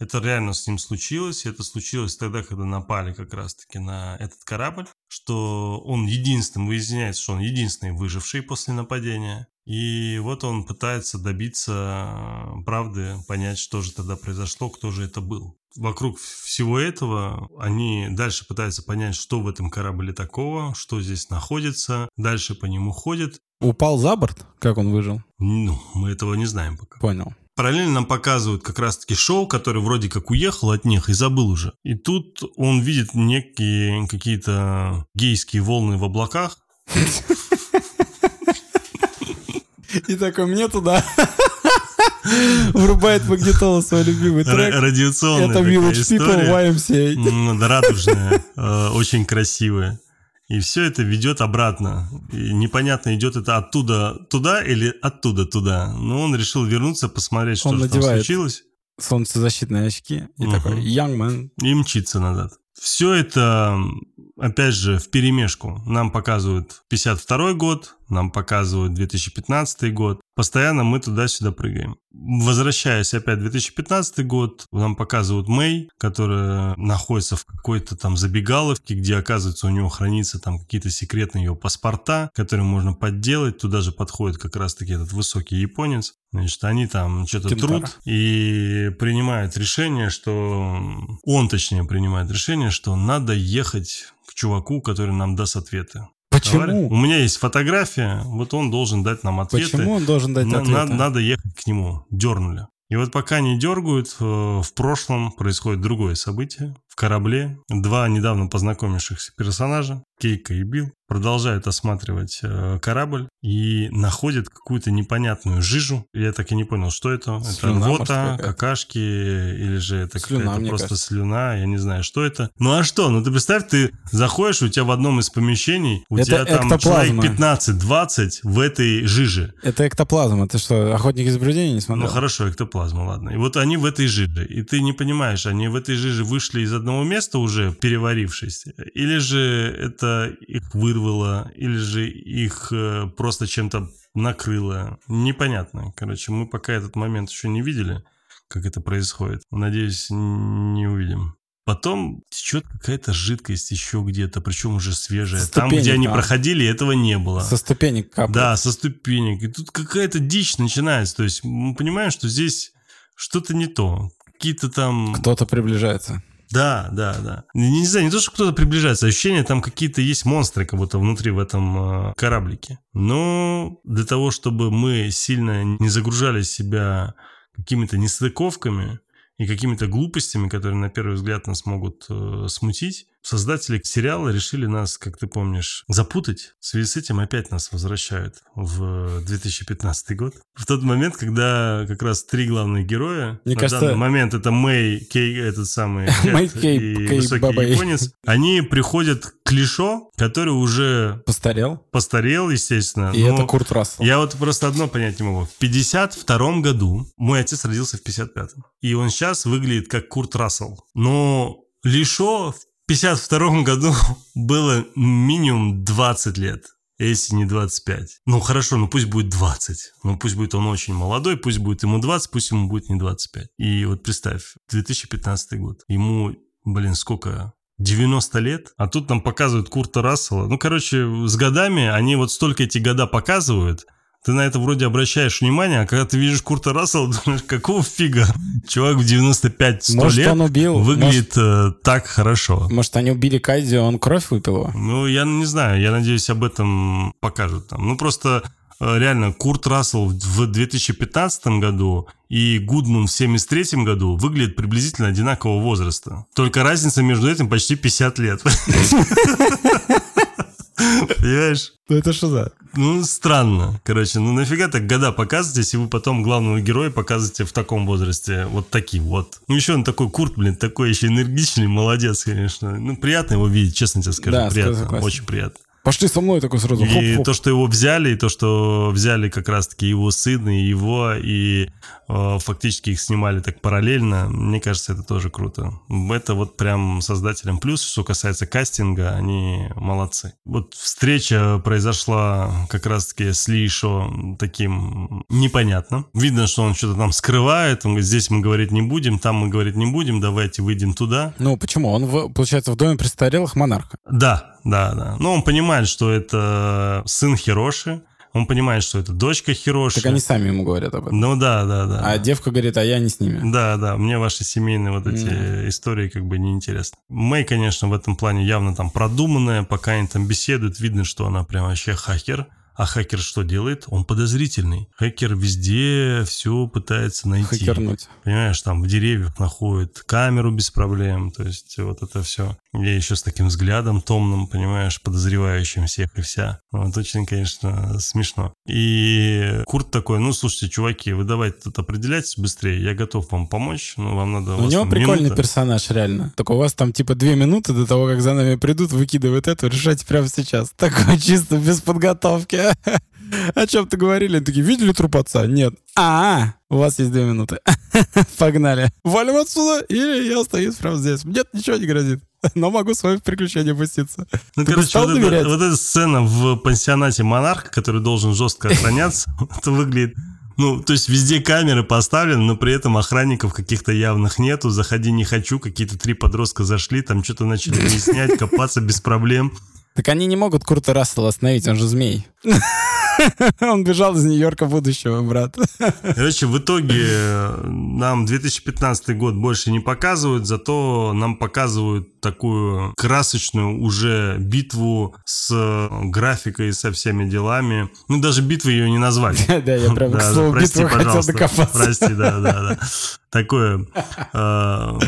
это реально с ним случилось, и это случилось тогда, когда напали как раз-таки на этот корабль, что он единственный, выясняется, что он единственный выживший после нападения. И вот он пытается добиться э, правды, понять, что же тогда произошло, кто же это был. Вокруг всего этого они дальше пытаются понять, что в этом корабле такого, что здесь находится, дальше по нему ходят. Упал за борт? Как он выжил? Ну, мы этого не знаем пока. Понял. Параллельно нам показывают как раз-таки шоу, который вроде как уехал от них и забыл уже. И тут он видит некие какие-то гейские волны в облаках. И такой, мне туда. Врубает магнитолу свой любимый трек. Радиационная Это Village People YMCA. Да, радужная, э, очень красивая. И все это ведет обратно. И непонятно, идет это оттуда туда или оттуда туда. Но он решил вернуться, посмотреть, что Он же там случилось. Солнцезащитные очки. И Мгм. такой, young man. И мчится назад. Все это, опять же, в перемешку. Нам показывают 52 год, нам показывают 2015 год. Постоянно мы туда-сюда прыгаем. Возвращаясь опять в 2015 год, нам показывают Мэй, которая находится в какой-то там забегаловке, где, оказывается, у него хранится там какие-то секретные ее паспорта, которые можно подделать. Туда же подходит как раз-таки этот высокий японец. Значит, они там что-то Кентара. трут и принимают решение, что... Он, точнее, принимает решение, что надо ехать к чуваку, который нам даст ответы. Говорят, У Почему? меня есть фотография, вот он должен дать нам ответы. Почему он должен дать ответы? надо, надо ехать к нему. Дернули. И вот пока не дергают, э, в прошлом происходит другое событие. В корабле два недавно познакомившихся персонажа, Кейка и Билл, продолжают осматривать э, корабль и находят какую-то непонятную жижу. Я так и не понял, что это. Слюна, это может, вота, какая-то? какашки или же это Слюна, какая-то просто кажется. слюна, я не знаю, что это. Ну а что? Ну ты представь, ты заходишь, у тебя в одном из помещений, у Это тебя там эктоплазма. человек 15-20 в этой жиже. Это эктоплазма. Ты что, охотник из наблюдения не смотрел? Ну хорошо, эктоплазма, ладно. И вот они в этой жиже. И ты не понимаешь, они в этой жиже вышли из одного места уже, переварившись, или же это их вырвало, или же их э, просто чем-то накрыло. Непонятно. Короче, мы пока этот момент еще не видели, как это происходит. Надеюсь, не увидим. Потом течет какая-то жидкость еще где-то, причем уже свежая. Со Там, где они а? проходили, этого не было. Со ступенек капает. Да, со ступенек. И тут какая-то дичь начинается. То есть мы понимаем, что здесь что-то не то. Какие-то там... Кто-то приближается. Да, да, да. Не, не знаю, не то, что кто-то приближается, ощущение, там какие-то есть монстры как будто внутри в этом э, кораблике. Но для того, чтобы мы сильно не загружали себя какими-то нестыковками и какими-то глупостями, которые на первый взгляд нас могут э, смутить, создатели сериала решили нас, как ты помнишь, запутать. В связи с этим опять нас возвращают в 2015 год. В тот момент, когда как раз три главных героя, Мне на кажется- данный момент это Мэй, Кей, этот самый (laughs) Мэй, Кей, и Кей, высокий Бабай. японец, они приходят к Лишо, который уже Постарел. постарел, естественно. И это Курт Рассел. я вот просто одно понять не могу. В 52 году мой отец родился в 55-м. И он сейчас выглядит как Курт Рассел. Но Лишо в 52 году (laughs) было минимум 20 лет. Если не 25. Ну хорошо, ну пусть будет 20. Ну пусть будет он очень молодой, пусть будет ему 20, пусть ему будет не 25. И вот представь, 2015 год. Ему, блин, сколько? 90 лет, а тут нам показывают Курта Рассела. Ну, короче, с годами они вот столько эти года показывают, ты на это вроде обращаешь внимание, а когда ты видишь Курта Рассела, (laughs) думаешь, какого фига? Чувак в 95-100 Может, лет он убил. выглядит э, так хорошо. Может, они убили Кайдзи, он кровь выпил его? Ну, я не знаю, я надеюсь, об этом покажут там. Ну, просто э, реально Курт Рассел в 2015 году и Гудман в 73 году выглядят приблизительно одинакового возраста. Только разница между этим почти 50 лет. (laughs) Понимаешь? Ну это что за? Ну, странно. Короче, ну нафига так года показывать, если вы потом главного героя показываете в таком возрасте, вот таким вот. Ну, еще он такой Курт, блин, такой еще энергичный, молодец, конечно. Ну, приятно его видеть, честно тебе скажу. Да, приятно, очень приятно. Пошли со мной такой сразу. И Хоп-хоп. то, что его взяли, и то, что взяли как раз-таки его сына, и его, и э, фактически их снимали так параллельно, мне кажется, это тоже круто. Это вот прям создателям плюс, что касается кастинга, они молодцы. Вот встреча произошла как раз-таки с Лишо таким непонятно. Видно, что он что-то там скрывает, он говорит, здесь мы говорить не будем, там мы говорить не будем, давайте выйдем туда. Ну почему? Он, в- получается, в доме престарелых монарха. Да, да, да. Но он понимает, что это сын Хироши, он понимает, что это дочка Хироши. Так они сами ему говорят об этом. Ну да, да, да. А девка говорит, а я не с ними. Да, да, мне ваши семейные вот эти Мгм. истории как бы не интересны. Мэй, конечно, в этом плане явно там продуманная, пока они там беседуют, видно, что она прям вообще хакер. А хакер что делает? Он подозрительный. Хакер везде все пытается найти. Хакернуть. Понимаешь, там в деревьях находит камеру без проблем. То есть вот это все. Я еще с таким взглядом томным, понимаешь, подозревающим всех и вся. Вот очень, конечно, смешно. И Курт такой, ну, слушайте, чуваки, вы давайте тут определяйтесь быстрее, я готов вам помочь, но вам надо... У, у него прикольный минута. персонаж, реально. Только у вас там типа две минуты до того, как за нами придут, выкидывают это, решайте прямо сейчас. (laughs) Такой чисто без подготовки. (laughs) О чем-то говорили? Они такие, видели труп отца? Нет. А, у вас есть две минуты. (laughs) Погнали. Валим отсюда, или я остаюсь прямо здесь. Мне ничего не грозит. (laughs) Но могу с вами в приключения пуститься. Ну, Ты короче, вот, это, вот эта сцена в пансионате Монарх, который должен жестко охраняться, это выглядит ну, то есть везде камеры поставлены, но при этом охранников каких-то явных нету. Заходи не хочу, какие-то три подростка зашли, там что-то начали выяснять, копаться без проблем. Так они не могут Курта Рассела остановить, он же змей. (laughs) Он бежал из Нью-Йорка будущего, брат. (laughs) Короче, в итоге э, нам 2015 год больше не показывают, зато нам показывают такую красочную уже битву с графикой и со всеми делами. Ну, даже битвы ее не назвали. (laughs) Да, я прям к слову битву хотел докопаться. Прости, да, да, да. Такое... Э,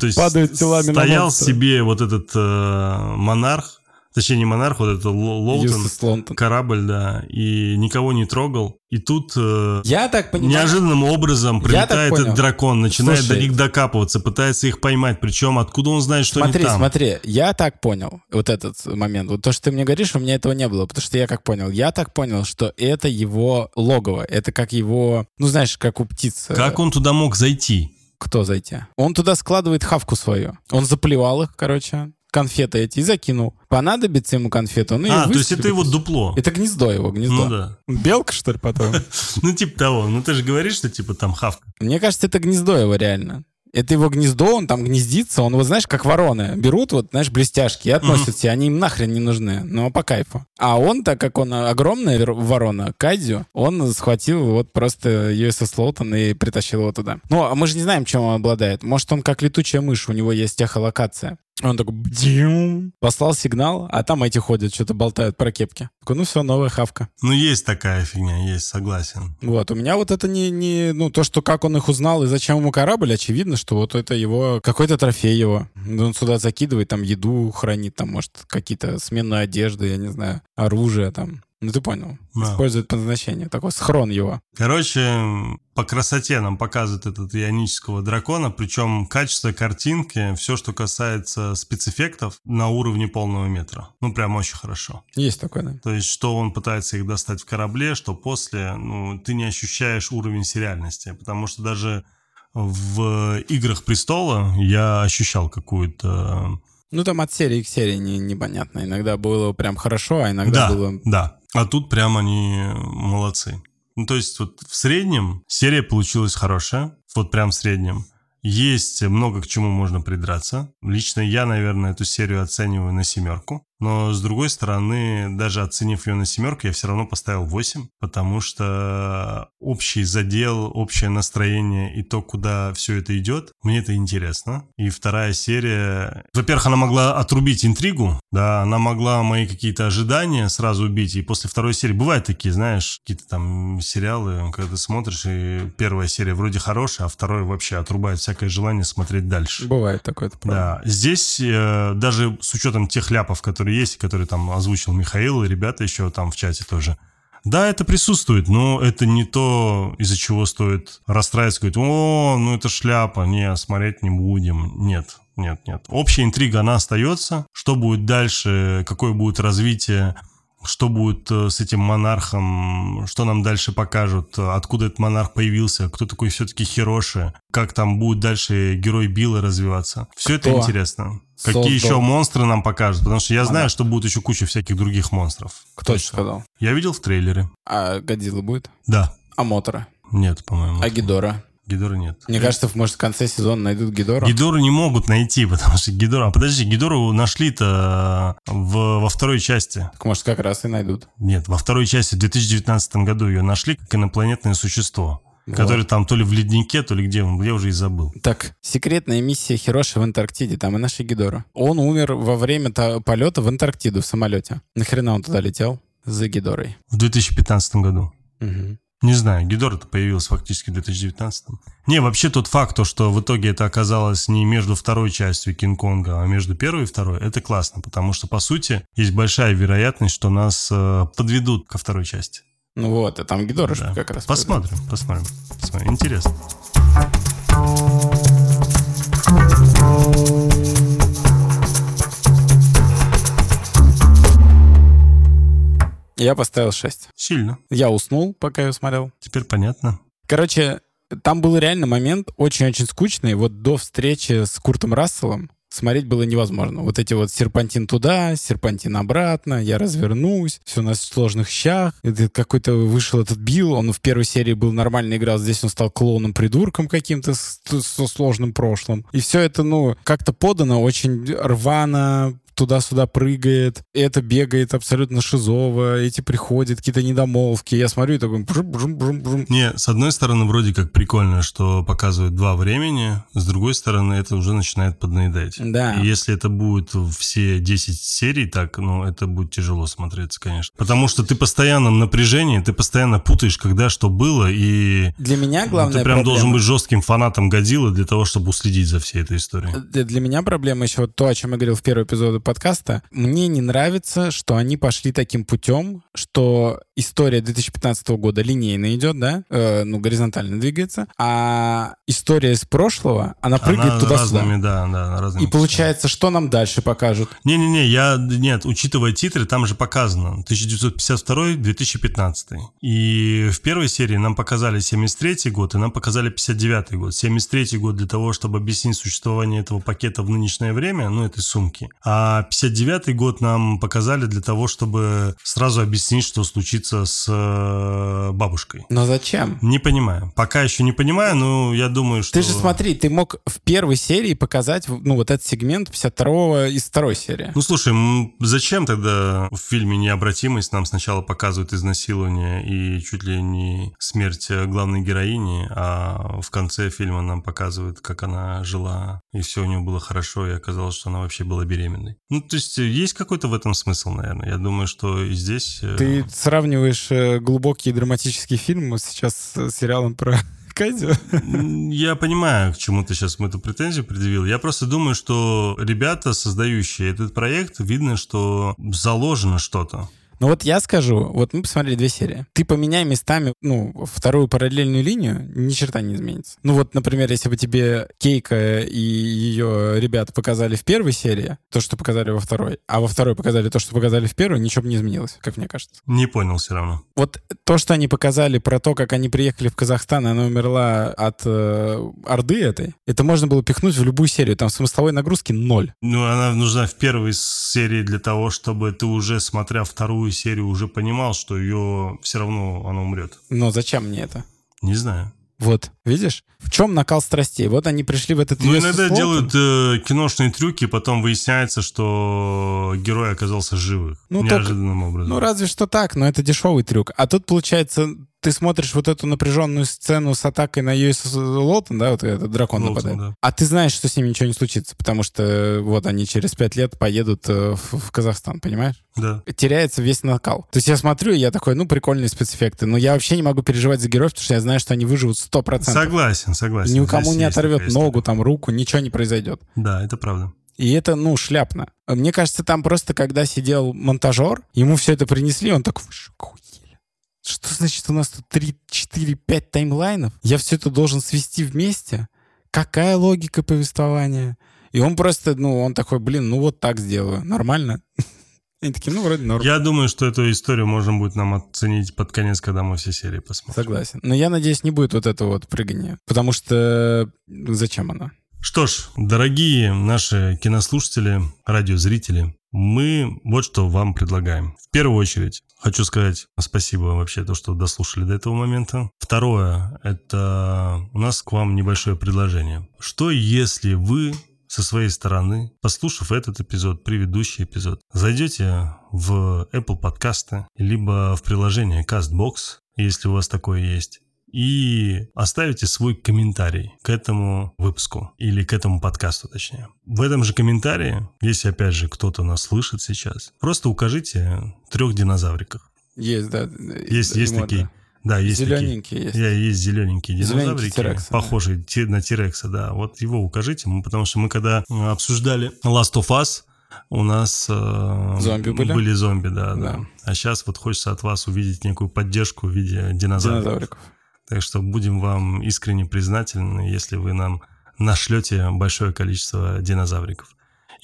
то есть телами Стоял себе вот этот э, монарх, Точнее, не монарх, вот это Лоутон, корабль, да, и никого не трогал. И тут э, я так понимаю, неожиданным образом прилетает этот дракон, начинает Слушай, до них докапываться, пытается их поймать. Причем откуда он знает, что смотри, они там? Смотри, смотри, я так понял вот этот момент. Вот то, что ты мне говоришь, у меня этого не было. Потому что я как понял? Я так понял, что это его логово. Это как его, ну знаешь, как у птицы. Как он туда мог зайти? Кто зайти? Он туда складывает хавку свою. Он заплевал их, короче, конфеты эти и закинул. Понадобится ему конфету, ну А, то есть это его дупло. Это гнездо его, гнездо. Ну да. Белка, что ли, потом? (laughs) Ну типа того. Ну ты же говоришь, что типа там хавка. Мне кажется, это гнездо его реально. Это его гнездо, он там гнездится, он, вот знаешь, как вороны. Берут вот, знаешь, блестяшки и относят себе, они им нахрен не нужны, но по кайфу. А он, так как он огромная ворона, Кадзю, он схватил вот просто USS Лоутон и притащил его туда. Ну, а мы же не знаем, чем он обладает. Может, он как летучая мышь, у него есть эхолокация. Он такой, бдим, послал сигнал, а там эти ходят, что-то болтают про кепки. Такой, ну все, новая хавка. Ну, есть такая фигня, есть, согласен. Вот, у меня вот это не, не, ну, то, что как он их узнал и зачем ему корабль, очевидно, что вот это его, какой-то трофей его. Он сюда закидывает, там, еду хранит, там, может, какие-то сменную одежду, я не знаю, оружие там. Ну, ты понял. Да. Использует по назначению. Такой схрон его. Короче, по красоте нам показывают этот ионического дракона, причем качество картинки, все, что касается спецэффектов, на уровне полного метра. Ну, прям очень хорошо. Есть такое, да. То есть, что он пытается их достать в корабле, что после, ну, ты не ощущаешь уровень сериальности, потому что даже в «Играх престола» я ощущал какую-то ну, там от серии к серии не, непонятно. Иногда было прям хорошо, а иногда да, было... Да, а тут прям они молодцы. Ну, то есть вот в среднем серия получилась хорошая, вот прям в среднем. Есть много к чему можно придраться. Лично я, наверное, эту серию оцениваю на семерку. Но, с другой стороны, даже оценив ее на семерку, я все равно поставил 8, потому что общий задел, общее настроение и то, куда все это идет, мне это интересно. И вторая серия... Во-первых, она могла отрубить интригу, да, она могла мои какие-то ожидания сразу убить, и после второй серии... Бывают такие, знаешь, какие-то там сериалы, когда ты смотришь, и первая серия вроде хорошая, а второй вообще отрубает всякое желание смотреть дальше. Бывает такое, это правда. Да, здесь э, даже с учетом тех ляпов, которые которые есть, которые там озвучил Михаил, и ребята еще там в чате тоже. Да, это присутствует, но это не то, из-за чего стоит расстраиваться, говорить, о, ну это шляпа, не, смотреть не будем. Нет, нет, нет. Общая интрига, она остается. Что будет дальше, какое будет развитие, что будет э, с этим монархом, что нам дальше покажут, откуда этот монарх появился, кто такой все-таки Хироши, как там будет дальше герой Билла развиваться. Все кто? это интересно. Создал. Какие еще монстры нам покажут, потому что я знаю, что будет еще куча всяких других монстров. Кто Точно. сказал? Я видел в трейлере. А Годзилла будет? Да. А Мотора? Нет, по-моему. А Гидора? Гидора нет. Мне кажется, может, в конце сезона найдут Гидору. Гидору не могут найти, (laughs) потому что Гидора... А подожди, Гидору нашли-то в, во второй части. Так может, как раз и найдут. Нет, во второй части в 2019 году ее нашли как инопланетное существо. Вот. Который там то ли в леднике, то ли где он, я уже и забыл. Так, секретная миссия Хироши в Антарктиде, там и наши Гидора. Он умер во время полета в Антарктиду в самолете. Нахрена он туда летел? за Гидорой? В 2015 году. Угу. Не знаю, Гидора-то появился фактически в 2019 Не, вообще тот факт, то, что в итоге это оказалось не между второй частью Кинг-Конга, а между первой и второй, это классно, потому что, по сути, есть большая вероятность, что нас э, подведут ко второй части. Ну вот, а там Гидора Да. как раз. Посмотрим, посмотрим, посмотрим. Интересно. Я поставил 6. Сильно. Я уснул, пока я смотрел. Теперь понятно. Короче, там был реально момент очень-очень скучный. Вот до встречи с Куртом Расселом смотреть было невозможно. Вот эти вот серпантин туда, серпантин обратно, я развернусь, все на сложных щах. Это какой-то вышел этот Билл, он в первой серии был нормально играл, здесь он стал клоуном-придурком каким-то со сложным прошлым. И все это, ну, как-то подано очень рвано, туда-сюда прыгает, это бегает абсолютно шизово, эти приходят, какие-то недомолвки. Я смотрю и такой... бжум, бжум, бжум, бжум. Не, с одной стороны, вроде как прикольно, что показывают два времени, с другой стороны, это уже начинает поднаедать. Да. И если это будет все 10 серий, так, ну, это будет тяжело смотреться, конечно. Потому что ты постоянно в напряжении, ты постоянно путаешь, когда что было, и Для меня главная ты прям проблема... должен быть жестким фанатом Годзиллы для того, чтобы уследить за всей этой историей. Для для меня проблема еще вот то, о чем я говорил в первом эпизоде подкаста. Мне не нравится, что они пошли таким путем, что история 2015 года линейно идет, да, Э, ну, горизонтально двигается, а история из прошлого, она прыгает Она туда-сюда. разными, да, да, разными. И получается, что нам дальше покажут? Не-не-не, я, нет, учитывая титры, там же показано 1952-2015. И в первой серии нам показали 73 год, и нам показали 59 год. 73 год для того, чтобы объяснить существование этого пакета в нынешнее время, ну, этой сумки. А 59 год нам показали для того, чтобы сразу объяснить, что случится с э, бабушкой. Но зачем? Не понимаю. Пока еще не понимаю, но я думаю, что... Ты же смотри, ты мог в первой серии показать, ну, вот этот сегмент 52-го из второй серии. Ну слушай, зачем тогда в фильме «Необратимость» нам сначала показывают изнасилование и чуть ли не смерть главной героини, а в конце фильма нам показывают, как она жила, и все у нее было хорошо, и оказалось, что она вообще была беременной. Ну, то есть э, есть какой-то в этом смысл, наверное. Я думаю, что и здесь... э, Ты сравниваешь э, глубокий драматический фильм сейчас с сериалом про (laughs) Кадзю? М, Я понимаю, к чему ты сейчас эту претензию предъявил. Я просто думаю, что ребята, создающие этот проект, видно, что заложено что-то. Ну вот я скажу, вот мы посмотрели две серии. Ты поменяй местами, ну, вторую параллельную линию, ни черта не изменится. Ну вот, например, если бы тебе Кейка и ее ребят показали в первой серии, то, что показали во второй, а во второй показали то, что показали в первой, ничего бы не изменилось, как мне кажется. Не понял все равно. Вот то, что они показали про то, как они приехали в Казахстан, и она умерла от э, Орды этой, это можно было пихнуть в любую серию. Там смысловой нагрузки ноль. Ну, она нужна в первой серии для того, чтобы ты уже, смотря вторую серию, уже понимал, что ее все равно она умрет. Но зачем мне это? Не знаю. Вот, видишь? В чем накал страстей? Вот они пришли в этот Ну, иногда Slaughter. делают э, киношные трюки, потом выясняется, что герой оказался живых. Ну, неожиданным образом. Ну, разве что так, но это дешевый трюк. А тут, получается, ты смотришь вот эту напряженную сцену с атакой на USS Лотон, да, вот этот дракон Лотон, нападает. да. А ты знаешь, что с ними ничего не случится, потому что э, вот они через пять лет поедут э, в, в Казахстан, понимаешь? Да. теряется весь накал. То есть я смотрю, и я такой, ну, прикольные спецэффекты, но я вообще не могу переживать за героев, потому что я знаю, что они выживут 100%. Согласен, согласен. Ни у кому Здесь не оторвет ногу, там, руку, ничего не произойдет. Да, это правда. И это, ну, шляпно. Мне кажется, там просто, когда сидел монтажер, ему все это принесли, он такой, что, значит у нас тут 3, 4, 5 таймлайнов? Я все это должен свести вместе? Какая логика повествования? И он просто, ну, он такой, блин, ну вот так сделаю. Нормально? (laughs) Они такие, ну, вроде норм. Я думаю, что эту историю можно будет нам оценить под конец, когда мы все серии посмотрим. Согласен. Но я надеюсь, не будет вот этого вот прыгания. Потому что зачем оно? Что ж, дорогие наши кинослушатели, радиозрители, мы вот что вам предлагаем. В первую очередь, хочу сказать спасибо вообще, то, что дослушали до этого момента. Второе, это у нас к вам небольшое предложение. Что если вы со своей стороны, послушав этот эпизод, предыдущий эпизод, зайдете в Apple подкасты, либо в приложение CastBox, если у вас такое есть, и оставите свой комментарий к этому выпуску или к этому подкасту, точнее. В этом же комментарии, если опять же кто-то нас слышит сейчас, просто укажите трех динозавриков. Есть, да. Есть, есть такие. Да, есть Зелененькие такие. есть. Есть зелененькие динозаврики, T-Rex, похожие да. на Тирекса, да. Вот его укажите, потому что мы когда обсуждали Last of Us, у нас э, зомби были? были зомби, да, да, Да. А сейчас вот хочется от вас увидеть некую поддержку в виде динозавриков. Динозавриков. Так что будем вам искренне признательны, если вы нам нашлете большое количество динозавриков.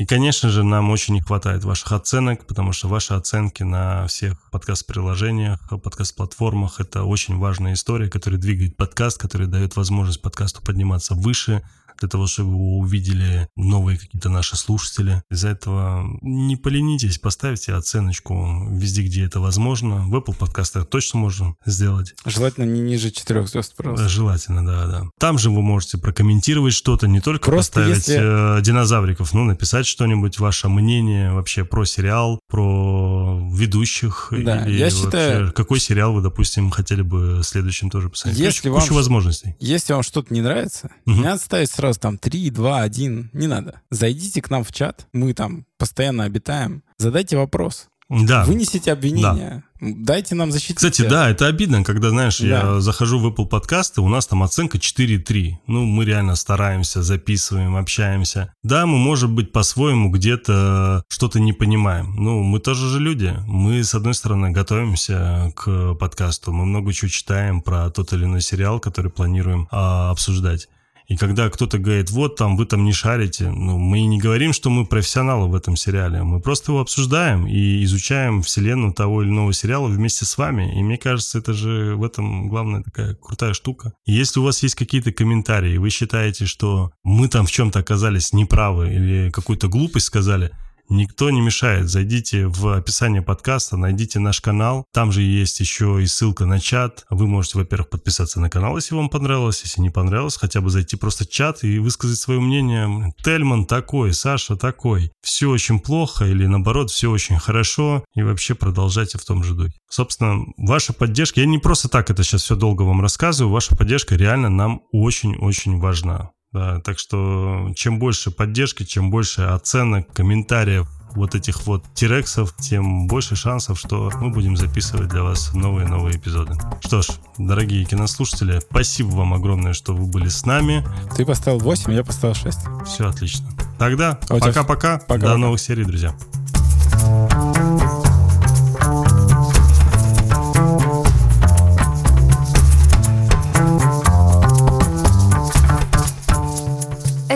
И, конечно же, нам очень не хватает ваших оценок, потому что ваши оценки на всех подкаст-приложениях, подкаст-платформах — это очень важная история, которая двигает подкаст, которая дает возможность подкасту подниматься выше, для того, чтобы его увидели новые какие-то наши слушатели. Из-за этого не поленитесь, поставьте оценочку везде, где это возможно. В Apple подкастах точно можно сделать. Желательно не ниже четырех звезд, пожалуйста. Желательно, да, да. Там же вы можете прокомментировать что-то, не только Просто поставить если- э, динозавриков, ну, написать что-нибудь, ваше мнение вообще про сериал, про ведущих. Да, или я вообще считаю- Какой сериал вы, допустим, хотели бы следующим тоже посмотреть. Если Короче, вам куча возможностей. Если вам что-то не нравится, Мгм. не надо ставить сразу там 3, 2, 1. Не надо. Зайдите к нам в чат. Мы там постоянно обитаем. Задайте вопрос. Да. Вынесите обвинения. Дайте нам защитить. Кстати, себя. да, это обидно, когда, знаешь, я Да. захожу в Apple подкасты, у нас там оценка 4,3. Ну, мы реально стараемся, записываем, общаемся. Да, мы, может быть, по-своему где-то что-то не понимаем. Ну, мы тоже же люди. Мы, с одной стороны, готовимся к подкасту, мы много чего читаем про тот или иной сериал, который планируем а, обсуждать. И когда кто-то говорит, вот там, вы там не шарите, ну, мы не говорим, что мы профессионалы в этом сериале. Мы просто его обсуждаем и изучаем вселенную того или иного сериала вместе с вами. И мне кажется, это же в этом главная такая крутая штука. И если у вас есть какие-то комментарии, вы считаете, что мы там в чем-то оказались неправы или какую-то глупость сказали, Никто не мешает. Зайдите в описание подкаста, найдите наш канал. Там же есть еще и ссылка на чат. Вы можете, во-первых, подписаться на канал, если вам понравилось. Если не понравилось, хотя бы зайти просто в чат и высказать свое мнение. Тельман такой, Саша такой. Все очень плохо или наоборот, все очень хорошо. И вообще продолжайте в том же духе. Собственно, ваша поддержка, я не просто так это сейчас все долго вам рассказываю, ваша поддержка реально нам очень-очень важна. Да, так что чем больше поддержки, чем больше оценок, комментариев, вот этих вот тирексов, тем больше шансов, что мы будем записывать для вас новые-новые эпизоды. Что ж, дорогие кинослушатели, спасибо вам огромное, что вы были с нами. Ты поставил 8, я поставил 6. Все отлично. Тогда А у тебя пока-пока. До пока-пока. новых серий, друзья.